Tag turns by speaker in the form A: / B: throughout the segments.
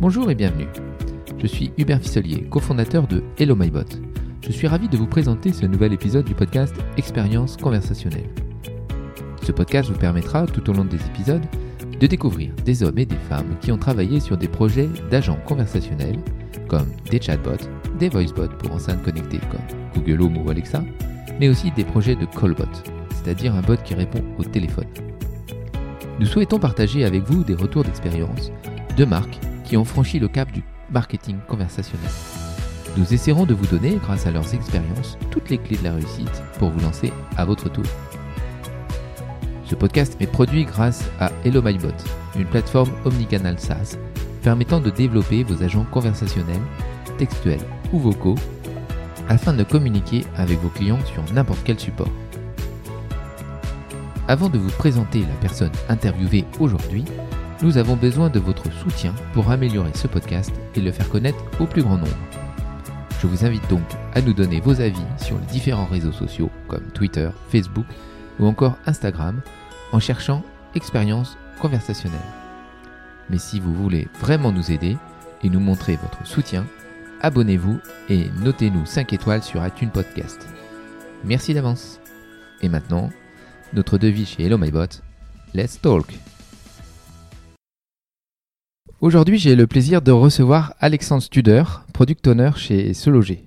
A: Bonjour et bienvenue. Je suis Hubert Fisselier, cofondateur de Hello MyBot. Je suis ravi de vous présenter ce nouvel épisode du podcast Expérience conversationnelle. Ce podcast vous permettra, tout au long des épisodes, de découvrir des hommes et des femmes qui ont travaillé sur des projets d'agents conversationnels, comme des chatbots, des voicebots pour enceintes connectées comme Google Home ou Alexa, mais aussi des projets de callbot, c'est-à-dire un bot qui répond au téléphone. Nous souhaitons partager avec vous des retours d'expérience de marques qui ont franchi le cap du marketing conversationnel. Nous essaierons de vous donner, grâce à leurs expériences, toutes les clés de la réussite pour vous lancer à votre tour. Ce podcast est produit grâce à Hello MyBot, une plateforme omnicanal SaaS permettant de développer vos agents conversationnels, textuels ou vocaux afin de communiquer avec vos clients sur n'importe quel support. Avant de vous présenter la personne interviewée aujourd'hui, nous avons besoin de votre soutien pour améliorer ce podcast et le faire connaître au plus grand nombre. Je vous invite donc à nous donner vos avis sur les différents réseaux sociaux comme Twitter, Facebook ou encore Instagram en cherchant expérience conversationnelle. Mais si vous voulez vraiment nous aider et nous montrer votre soutien, abonnez-vous et notez-nous 5 étoiles sur iTunes Podcast. Merci d'avance. Et maintenant, notre devis chez Hello MyBot, let's talk. Aujourd'hui, j'ai le plaisir de recevoir Alexandre Studer, product owner chez Sologer.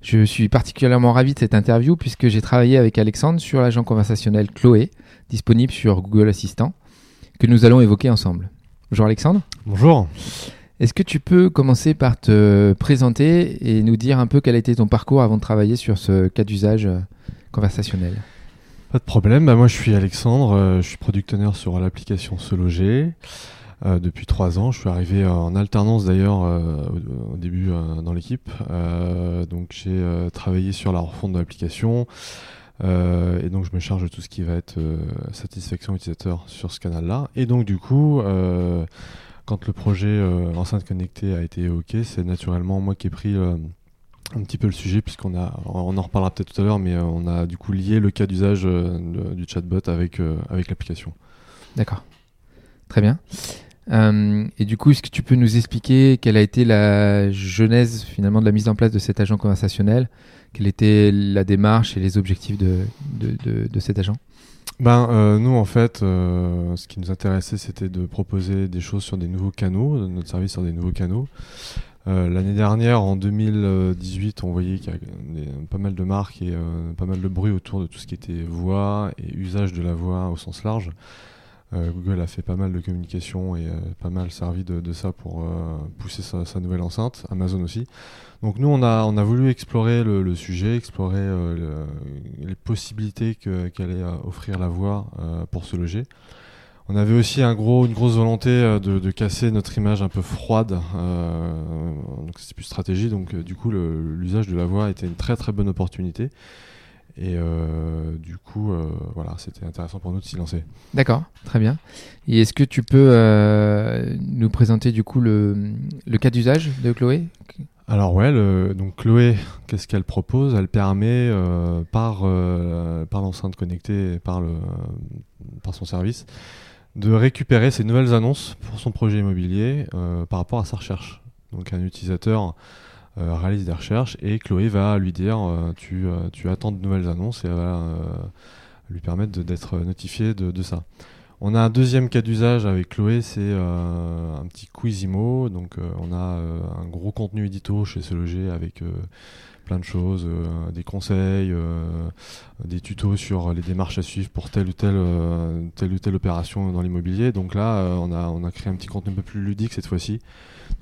A: Je suis particulièrement ravi de cette interview puisque j'ai travaillé avec Alexandre sur l'agent conversationnel Chloé, disponible sur Google Assistant, que nous allons évoquer ensemble. Bonjour Alexandre.
B: Bonjour.
A: Est-ce que tu peux commencer par te présenter et nous dire un peu quel a été ton parcours avant de travailler sur ce cas d'usage euh, conversationnel?
B: Pas de problème. Bah, moi, je suis Alexandre. euh, je suis product owner sur l'application Se Loger. Euh, depuis trois ans, je suis arrivé en alternance d'ailleurs euh, au, début euh, dans l'équipe. Euh, donc j'ai euh, travaillé sur la refonte de l'application euh, et donc je me charge de tout ce qui va être euh, satisfaction utilisateur sur ce canal-là. Et donc du coup, euh, quand le projet euh, enceinte connectée a été OK, c'est naturellement moi qui ai pris euh, un petit peu le sujet puisqu'on a, on en reparlera peut-être tout à l'heure, mais euh, on a du coup lié le cas d'usage euh, du chatbot avec euh, avec l'application.
A: D'accord. Très bien. Euh, et du coup, est-ce que tu peux nous expliquer quelle a été la genèse finalement de la mise en place de cet agent conversationnel? Quelle était la démarche et les objectifs de, cet agent?
B: Ben euh, nous en fait, euh, ce qui nous intéressait, c'était de proposer des choses sur des nouveaux canaux, notre service sur des nouveaux canaux. L'année dernière, en 2018, on voyait qu'il y a des- pas mal de marques et pas mal de bruit autour de tout ce qui était voix et usage de la voix au sens large. Euh, Google a fait pas mal de communication et euh, pas mal servi de, ça pour euh, pousser sa, nouvelle enceinte, Amazon aussi. Donc nous, on a, on a voulu explorer le, sujet, explorer le- les possibilités qu'allait offrir la voix euh, pour se loger. On avait aussi un gros, une grosse volonté de, casser notre image un peu froide, donc c'était plus stratégie. Donc du coup, l'usage de la voix était une très très bonne opportunité. Et euh, du coup, euh, voilà, c'était intéressant pour nous de s'y lancer.
A: D'accord, très bien. Et est-ce que tu peux euh, nous présenter du coup le, le cas d'usage de Chloé?
B: Alors ouais, le- donc Chloé, qu'est-ce qu'elle propose? Elle permet par par l'enceinte connectée, et par le par son service, de récupérer ses nouvelles annonces pour son projet immobilier par rapport à sa recherche. Donc un utilisateur réalise des recherches et Chloé va lui dire euh, tu euh, tu attends de nouvelles annonces et elle va euh, lui permettre d'être notifié de, de ça. On a un deuxième cas d'usage avec Chloé, c'est euh, un petit Quizimo. Donc euh, on a euh, un gros contenu édito chez Se Loger avec euh, plein de choses, euh, des conseils, euh, des tutos sur les démarches à suivre pour telle ou telle, euh, telle ou telle opération dans l'immobilier. Donc là, on, a, on a créé un petit contenu un peu plus ludique cette fois-ci.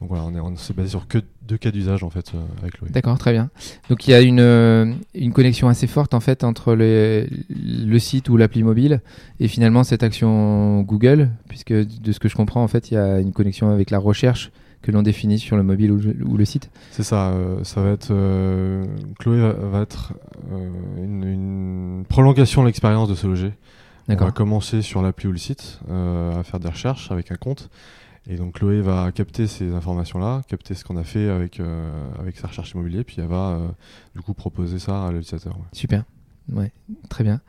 B: Donc voilà, on est- on s'est basé sur que deux cas d'usage en fait avec Chloé.
A: D'accord, très bien. Donc il y a une, une connexion assez forte en fait entre le site ou l'appli mobile et finalement cette action Google, puisque de ce que je comprends en fait il y a une connexion avec la recherche que l'on définit sur le mobile ou, ou le site.
B: C'est ça, euh, ça va être euh, Chloé va, va être euh, une, une prolongation de l'expérience de se loger. On va commencer sur l'appli ou le site à faire des recherches avec un compte. Et donc Chloé va capter ces informations-là, capter ce qu'on a fait avec, avec sa recherche immobilier, puis elle va du coup proposer ça à l'utilisateur. ouais.
A: Super. Ouais, très bien.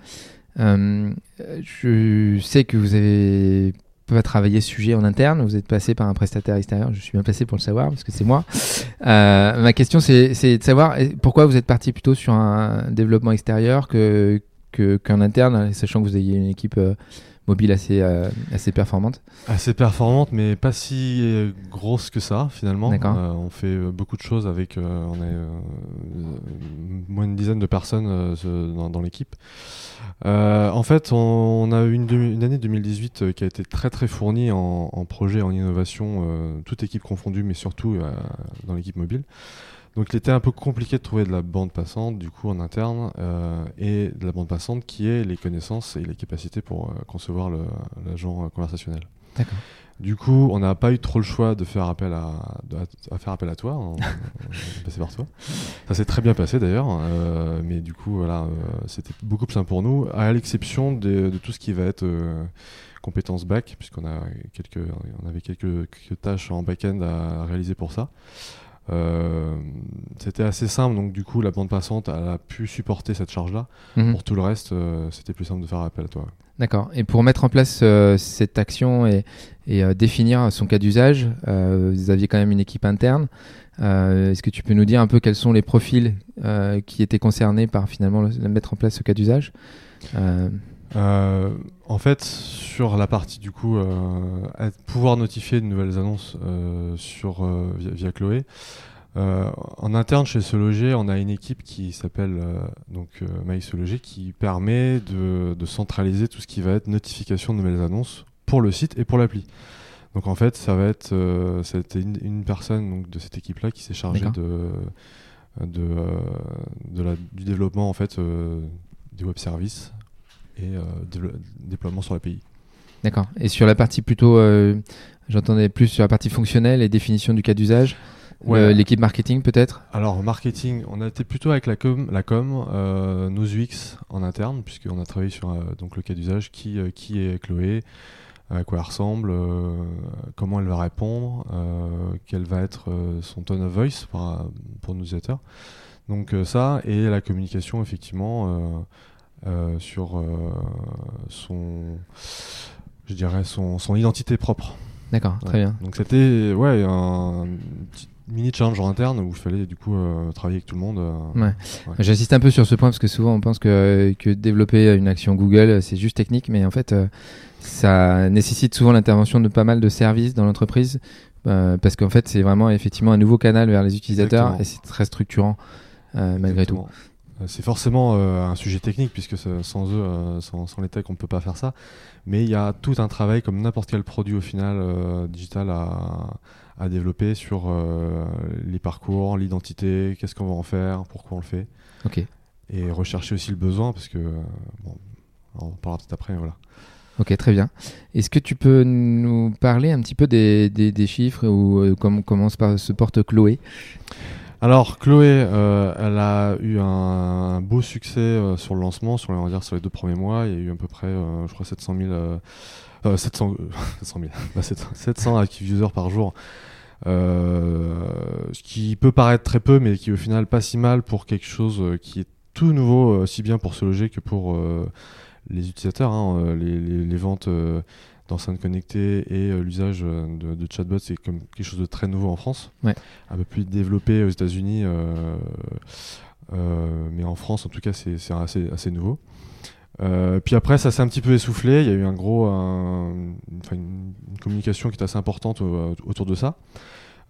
A: Euh, je sais que vous avez pas travaillé ce sujet en interne, vous êtes passé par un prestataire extérieur, je suis bien placé pour le savoir parce que c'est moi. Euh, ma question c'est de savoir pourquoi vous êtes parti plutôt sur un développement extérieur que qu'en interne, sachant que vous ayez une équipe euh, mobile assez, euh, assez performante?
B: Assez performante, mais pas si grosse que ça, finalement. Euh, on fait beaucoup de choses avec. on est d'une dizaine de personnes dans, l'équipe. en fait, on, a eu une, année 2018 qui a été très très fournie en, en projet, en innovation, toute équipe confondue, mais surtout dans l'équipe mobile. Donc il était un peu compliqué de trouver de la bande passante du coup en interne euh, et de la bande passante qui est les connaissances et les capacités pour euh, concevoir l'agent euh, conversationnel.
A: D'accord.
B: Du coup, on n'a pas eu trop le choix de faire appel à, à faire appel à toi. On, est passé par toi. Ça s'est très bien passé d'ailleurs, mais du coup, voilà, c'était beaucoup plus simple pour nous, à l'exception de, tout ce qui va être compétences back, puisqu'on a quelques, on avait quelques, quelques tâches en back-end à réaliser pour ça. Euh, c'était assez simple, donc du coup la bande passante elle a pu supporter cette charge-là. Mhm. Pour tout le reste, euh, c'était plus simple de faire appel à toi.
A: D'accord. Et pour mettre en place euh, cette action et, définir son cas d'usage, vous aviez quand même une équipe interne. Est-ce que tu peux nous dire un peu quels sont les profils qui étaient concernés par finalement mettre en place ce cas d'usage?
B: Euh, en fait, sur la partie du coup, euh, pouvoir notifier de nouvelles annonces euh, sur, via, Chloé, en interne chez Se Loger, on a une équipe qui s'appelle donc Se Loger qui permet de, centraliser tout ce qui va être notification de nouvelles annonces pour le site et pour l'appli. Donc en fait, ça va être c'était une, personne donc, de cette équipe-là qui s'est chargée de, de, de la, du développement en fait des web services et euh, déploiement sur l'API.
A: D'accord. Et sur la partie plutôt, euh, j'entendais plus sur la partie fonctionnelle et définition du cas d'usage. L'équipe marketing peut-être?
B: Alors marketing, on a été plutôt avec la com, la com euh, nos UX en interne, puisqu'on a travaillé sur donc le cas d'usage, qui, qui est Chloé, à quoi elle ressemble, comment elle va répondre, quel va être son tone of voice pour, pour nos utilisateurs. Donc ça, et la communication effectivement sur euh, son, je dirais son, son identité propre.
A: D'accord, très bien.
B: Donc c'était ouais un mini challenge en interne où il fallait du coup euh, travailler avec tout le monde.
A: ouais. J'insiste un peu sur ce point parce que souvent on pense que, que développer une action Google c'est juste technique, mais en fait ça nécessite souvent l'intervention de pas mal de services dans l'entreprise parce qu'en fait c'est vraiment effectivement un nouveau canal vers les utilisateurs et c'est très structurant malgré tout.
B: Euh, c'est forcément euh, un sujet technique, puisque sans eux, euh, sans, les techs, on ne peut pas faire ça. Mais il y a tout un travail, comme n'importe quel produit au final digital, à, à, développer sur les parcours, l'identité, qu'est-ce qu'on va en faire, pourquoi on le fait.
A: Ok.
B: Et rechercher aussi le besoin, parce que, bon, on parlera peut-être après, voilà.
A: Ok, très bien. Est-ce que tu peux nous parler un petit peu des, des, chiffres ou comment, comment se porte Chloé?
B: Alors Chloé, euh, elle a eu un, beau succès euh, sur le lancement, sur, sur les deux premiers mois. Il y a eu à peu près, euh, je crois, 700 000, 700, 700 700 active users par jour. ce qui peut paraître très peu, mais qui au final pas si mal pour quelque chose qui est tout nouveau, aussi bien pour se loger que pour les utilisateurs. Hein, les, ventes d'enceintes connectées et euh, l'usage euh, de, chatbots, c'est comme quelque chose de très nouveau en France.
A: Ouais.
B: Un peu plus développé aux États-Unis, euh, mais en France, en tout cas, c'est assez, assez nouveau. puis après, ça s'est un petit peu essoufflé. Il y a eu un gros, une, communication qui est assez importante autour de ça.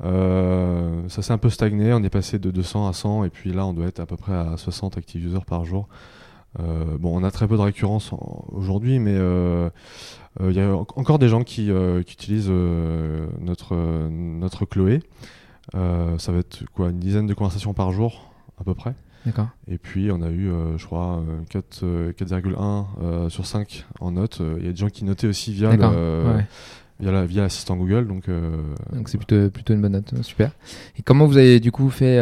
B: ça s'est un peu stagné. On est passé de 200 à 100, et puis là, on doit être à peu près à 60 active users par jour. Bon, on a très peu de récurrence aujourd'hui, mais il euh, y a encore des gens qui, euh, utilisent euh, notre, notre Chloé. ça va être quoi, une dizaine de conversations par jour à peu près.
A: D'accord.
B: Et puis on a eu, je crois, 4,1 sur 5 en notes. Il y a des gens qui notaient aussi via via via l'assistant Google donc
A: donc c'est plutôt plutôt une bonne note. Super. Et comment vous avez du coup fait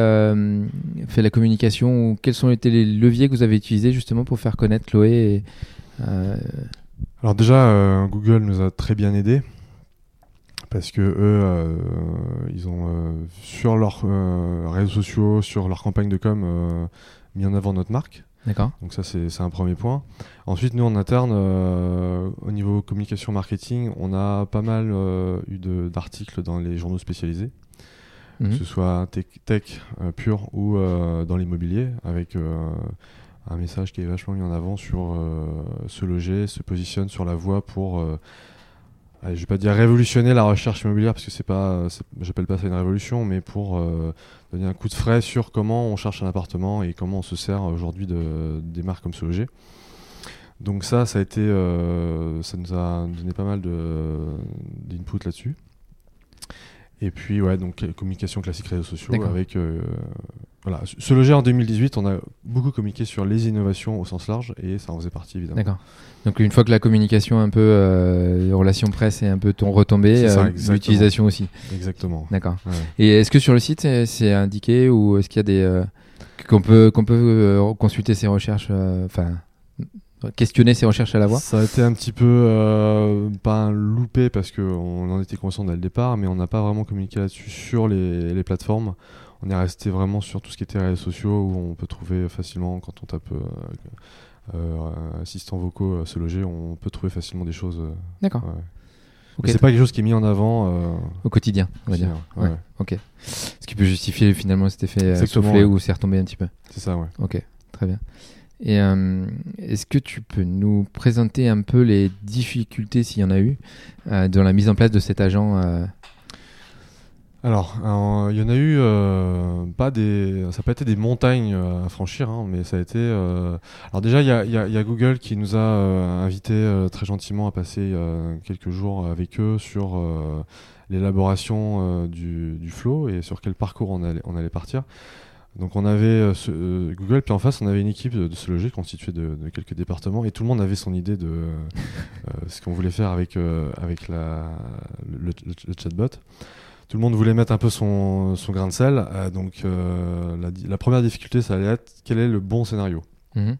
A: fait la communication ou quels sont été les leviers que vous avez utilisés justement pour faire connaître Chloé et,
B: alors déjà, euh, Google nous a très bien aidés parce que eux, euh, ils ont euh, sur leurs réseaux sociaux, sur leur campagne de com, mis en avant notre marque.
A: D'accord.
B: Donc ça, c'est un premier point. Ensuite, nous, en interne, euh, au niveau communication marketing, on a pas mal euh, eu d'articles dans les journaux spécialisés,
A: Mhm.
B: que ce soit tech, tech euh, pur ou dans l'immobilier, avec un message qui est vachement mis en avant sur se loger, se positionne sur la voie pour... je vais pas dire révolutionner la recherche immobilière parce que c'est pas, j'appelle pas ça une révolution, mais pour euh, donner un coup de frais sur comment on cherche un appartement et comment on se sert aujourd'hui de, des marques comme Se Loger. Donc ça, ça a été, euh, ça nous a donné pas mal d'input là-dessus. Et puis ouais, donc communication classique réseaux sociaux avec euh, voilà, Se Loger en 2018, on a beaucoup communiqué sur les innovations au sens large et ça en faisait partie évidemment.
A: D'accord. Donc une fois que la communication un peu euh, relation presse est un peu ton retombée, euh, l'utilisation aussi.
B: Exactement.
A: D'accord.
B: Ouais.
A: Et est-ce que sur le site c'est- indiqué ou est-ce qu'il y a des euh, qu'on peut qu'on peut euh, consulter ces recherches, enfin questionner ces recherches à la voix?
B: Ça a été un petit peu euh, pas un loupé parce qu'on en était conscient dès le départ, mais on n'a pas vraiment communiqué là-dessus sur les, les plateformes. On est resté vraiment sur tout ce qui était réseaux sociaux où on peut trouver facilement quand on tape euh, euh, assistants vocaux euh, se loger, on peut trouver facilement des choses.
A: D'accord.
B: ouais.
A: Ok.
B: Mais c'est pas quelque chose qui est mis en avant. euh,
A: Au quotidien, on va dire.
B: quotidien, ouais,
A: Ouais. Ok. Ce qui peut justifier finalement cet effet
B: Exactement,
A: soufflé
B: ouais.
A: ou c'est retombé un petit peu.
B: C'est ça, ouais.
A: Ok, très bien. Et euh, est-ce que tu peux nous présenter un peu les difficultés, s'il y en a eu, euh, dans la mise en place de cet agent
B: Alors, euh, il y en a eu euh, pas des, ça n'a pas été des montagnes euh, à franchir, hein, mais ça a été. Alors déjà, il y a, Google qui nous a invités très gentiment à passer quelques jours avec eux sur l'élaboration du, flow et sur quel parcours on allait, partir. Donc on avait ce- Google, puis en face on avait une équipe de, se loger constituée de, quelques départements et tout le monde avait son idée de ce qu'on voulait faire avec, avec le chatbot. Tout le monde voulait mettre un peu son, son grain de sel. euh, donc euh, la, première difficulté, ça allait être quel est le bon scénario.
A: mhm.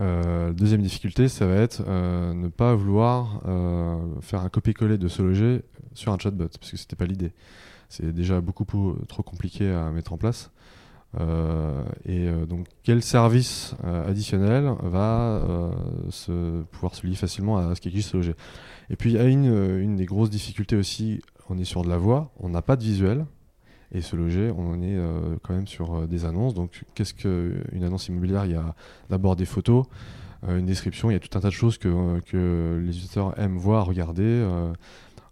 B: Euh, deuxième difficulté, ça va être euh, ne pas vouloir euh, faire un copier-coller de se loger sur un chatbot, parce que c'était pas l'idée. C'est déjà beaucoup trop compliqué à mettre en place. Et donc, quel service additionnel va se, pouvoir se lier facilement à ce qui existe se loger? Et puis, il y a une, une des grosses difficultés aussi, on est sur de la voix, on n'a pas de visuel. Et se loger, on est euh, quand même sur euh, des annonces. Donc, qu'est-ce qu'une annonce immobilière Il y a d'abord des photos, euh, une description, il y a tout un tas de choses que, les utilisateurs aiment voir, regarder.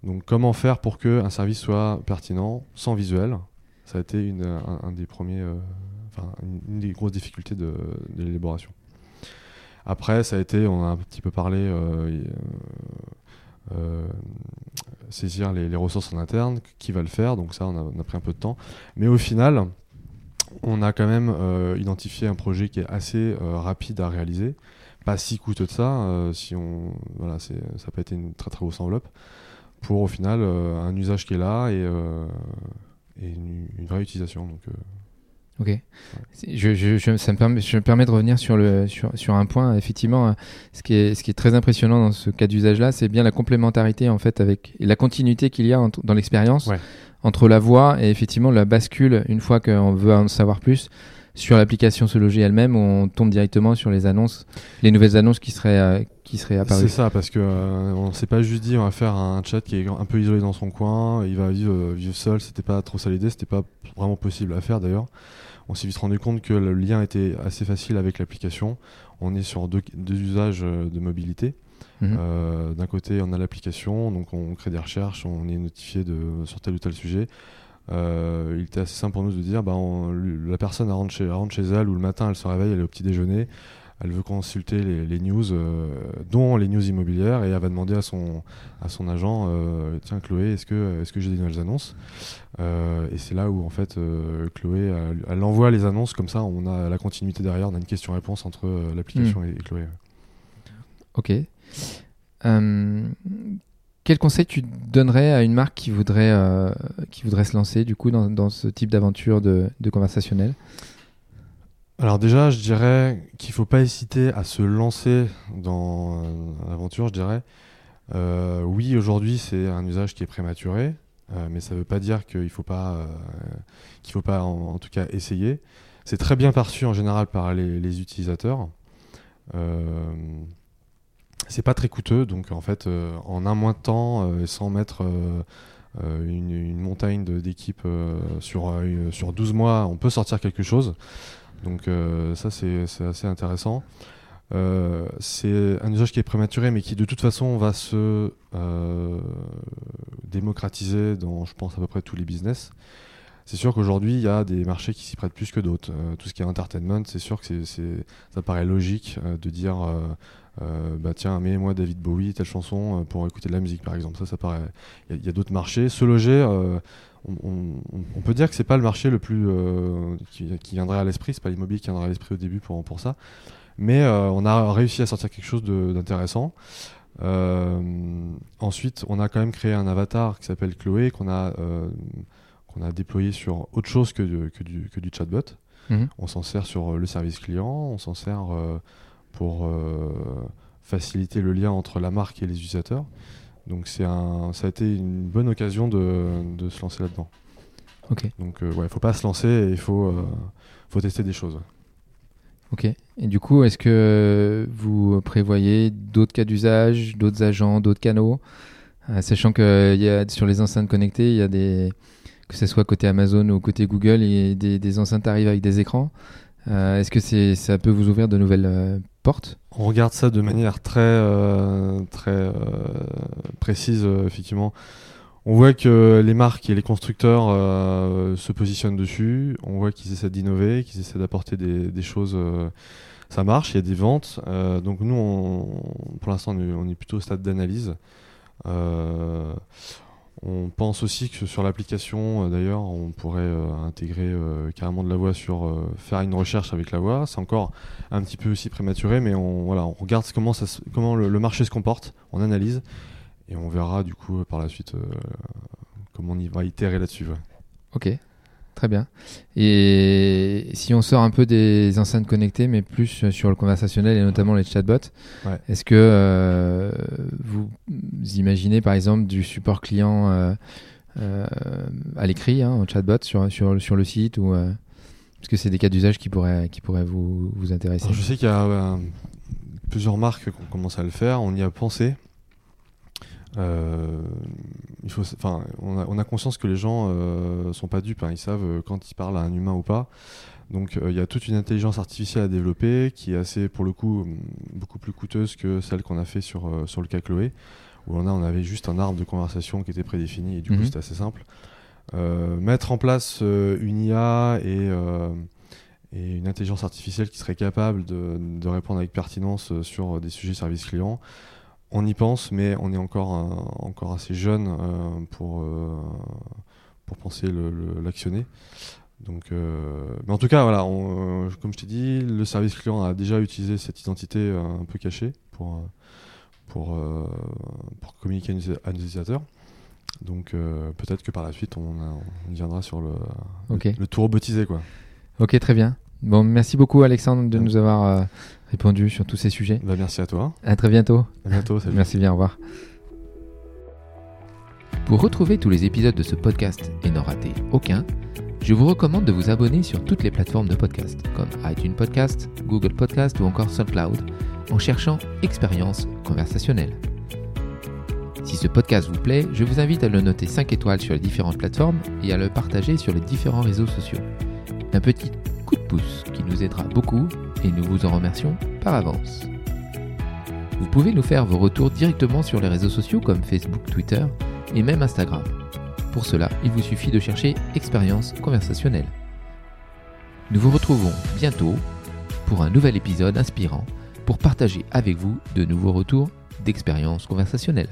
B: donc, comment faire pour qu'un service soit pertinent sans visuel? Ça a été une, un, un des premiers, une, des grosses difficultés de l'élaboration. Après, ça a été, on a un petit peu parlé, euh, saisir les, ressources en interne, qui va le faire, donc ça, on a, pris un peu de temps. Mais au final, on a quand même euh, identifié un projet qui est assez euh, rapide à réaliser, pas si coûteux de ça, si on, voilà, ça n'a pas été une très très grosse enveloppe, pour au final un usage qui est là et, une, vraie utilisation. Donc,
A: Ok. Je, je- je- ça me permet, je me permets de revenir sur, le, sur, sur un point. Effectivement, euh, ce qui est, ce qui est très impressionnant dans ce cas d'usage-là, c'est bien la complémentarité en fait avec et la continuité qu'il y a entre- dans l'expérience
B: Ouais.
A: entre la voix et effectivement la bascule une fois qu'on veut en savoir plus sur l'application Se Loger elle-même on tombe directement sur les annonces, les nouvelles annonces qui seraient, euh, qui seraient
B: C'est
A: apparues.
B: ça, parce que euh, on s'est pas juste dit on va faire un chat qui est un peu isolé dans son coin, il va vivre, euh, vivre seul, c'était pas trop ça l'idée, c'était pas vraiment possible à faire d'ailleurs. On s'est vite rendu compte que le lien était assez facile avec l'application. On est sur deux, deux usages euh, de mobilité.
A: Mhm.
B: Euh, D'un côté, on a l'application, donc on crée des recherches, on est notifié de, sur tel ou tel sujet. Euh, il était assez simple pour nous de dire bah, on- la personne elle rentre, chez, elle rentre chez elle ou le matin elle se réveille, elle est au petit déjeuner, elle veut consulter les, les news, euh, dont les news immobilières, et elle va demander à son, à son agent euh, Tiens, Chloé, est-ce que, est que j'ai des nouvelles annonces? Et c'est là où en fait Chloé elle, elle envoie les annonces, comme ça on a la continuité derrière, on a une question-réponse entre l'application et, et Chloé.
A: Ok. Quel conseil tu donnerais à une marque qui voudrait, euh, qui voudrait se lancer du coup dans, ce type d'aventure de, de conversationnel?
B: Alors déjà, je dirais qu'il faut pas hésiter à se lancer dans euh, l'aventure, je dirais. Euh, oui, aujourd'hui, c'est un usage qui est prématuré, mais ça ne veut pas dire qu'il faut pas, qu'il faut pas, en tout cas, essayer. c'est très bien perçu en général par les, utilisateurs. Euh, c'est pas très coûteux, donc en fait, euh, en un mois de temps, et sans mettre une, montagne d'équipes sur, sur 12 mois, on peut sortir quelque chose. Donc ça, c'est assez intéressant. Euh, c'est un usage qui est prématuré, mais qui de toute façon va se euh, démocratiser dans, je pense, à peu près tous les business. C'est sûr qu'aujourd'hui, il y a des marchés qui s'y prêtent plus que d'autres. Euh, tout ce qui est entertainment, c'est sûr que ça paraît logique de dire bah tiens, mets-moi David Bowie, telle chanson pour écouter de la musique, par exemple. Ça, ça paraît. Il y, a, d'autres marchés. Se loger, on, peut dire que c'est pas le marché le plus qui, qui, viendrait à l'esprit. C'est pas l'immobilier qui viendrait à l'esprit au début pour, pour ça. Mais euh, on a réussi à sortir quelque chose d'intéressant. Euh, ensuite, on a quand même créé un avatar qui s'appelle Chloé, qu'on a, euh, qu'on a déployé sur autre chose que, que, du, que du, chatbot. Mhm. On s'en sert sur le service client, on s'en sert pour faciliter le lien entre la marque et les utilisateurs. Donc c'est un, ça a été une bonne occasion de, de se lancer là-dedans.
A: Ok.
B: Donc il ouais, faut pas se lancer et il faut, faut tester des choses.
A: Ok. Et du coup, est-ce que vous prévoyez d'autres cas d'usage, d'autres agents, d'autres canaux? Euh, Sachant que y a, sur les enceintes connectées, il y a des, que ce soit côté Amazon ou côté Google, et des, enceintes arrivent avec des écrans. Euh, est-ce que ça peut vous ouvrir de nouvelles euh, portes?
B: On regarde ça de manière très, très précise, effectivement. On voit que les marques et les constructeurs euh, se positionnent dessus. On voit qu'ils essaient d'innover, qu'ils essaient d'apporter des, choses. Euh, ça marche, il y a des ventes. Euh, donc nous, pour l'instant, on est plutôt au stade d'analyse. On pense aussi que sur l'application, d'ailleurs, on pourrait intégrer carrément de la voix sur faire une recherche avec la voix. C'est encore un petit peu aussi prématuré, mais on, voilà, on regarde comment, le marché se comporte, on analyse et on verra du coup par la suite euh, comment on va itérer là-dessus.
A: Ok, très bien. Et si on sort un peu des enceintes connectées, mais plus sur le conversationnel et notamment les chatbots, est-ce que euh, vous imaginez par exemple du support client euh, à l'écrit, hein, en chatbot sur, sur, sur le site ou est-ce que c'est des cas d'usage qui pourraient, qui pourraient vous, vous intéresser?
B: Je sais qu'il y a plusieurs marques qui ont commencé à le faire, on y a pensé. Euh, il faut, enfin, on a, on a, conscience que les gens euh, sont pas dupes, hein. ils savent euh, quand ils parlent à un humain ou pas. Donc euh, il y a toute une intelligence artificielle à développer qui est assez, pour le coup, beaucoup plus coûteuse que celle qu'on a fait sur, sur le cas Chloé, où on, a, on avait juste un arbre de conversation qui était prédéfini et du coup mhm. c'était assez simple. mettre en place une IA et, et, une intelligence artificielle qui serait capable de, de répondre avec pertinence sur des sujets service client, on y pense, mais on est encore, euh, encore assez jeune euh, pour, euh, pour penser l'actionner. Donc, mais en tout cas, voilà, comme je t'ai dit, le service client a déjà utilisé cette identité un peu cachée pour, pour, pour communiquer à nos utilisateurs. Donc peut-être que par la suite, on, viendra sur le, le, tour robotisé. Quoi.
A: Ok, très bien. Bon, merci beaucoup Alexandre de nous avoir répondu sur tous ces sujets.
B: Bah, merci à toi.
A: À très bientôt.
B: À bientôt.
A: Merci bien, au revoir. Pour retrouver tous les épisodes de ce podcast et n'en rater aucun, je vous recommande de vous abonner sur toutes les plateformes de podcast, comme iTunes Podcast, Google Podcast ou encore SoundCloud, en cherchant Expérience conversationnelle. Si ce podcast vous plaît, je vous invite à le noter 5 étoiles sur les différentes plateformes et à le partager sur les différents réseaux sociaux. Un petit coup de pouce qui nous aidera beaucoup et nous vous en remercions par avance. Vous pouvez nous faire vos retours directement sur les réseaux sociaux comme Facebook, Twitter et même Instagram. Pour cela, il vous suffit de chercher Expérience conversationnelle. Nous vous retrouvons bientôt pour un nouvel épisode inspirant pour partager avec vous de nouveaux retours d'expérience conversationnelle.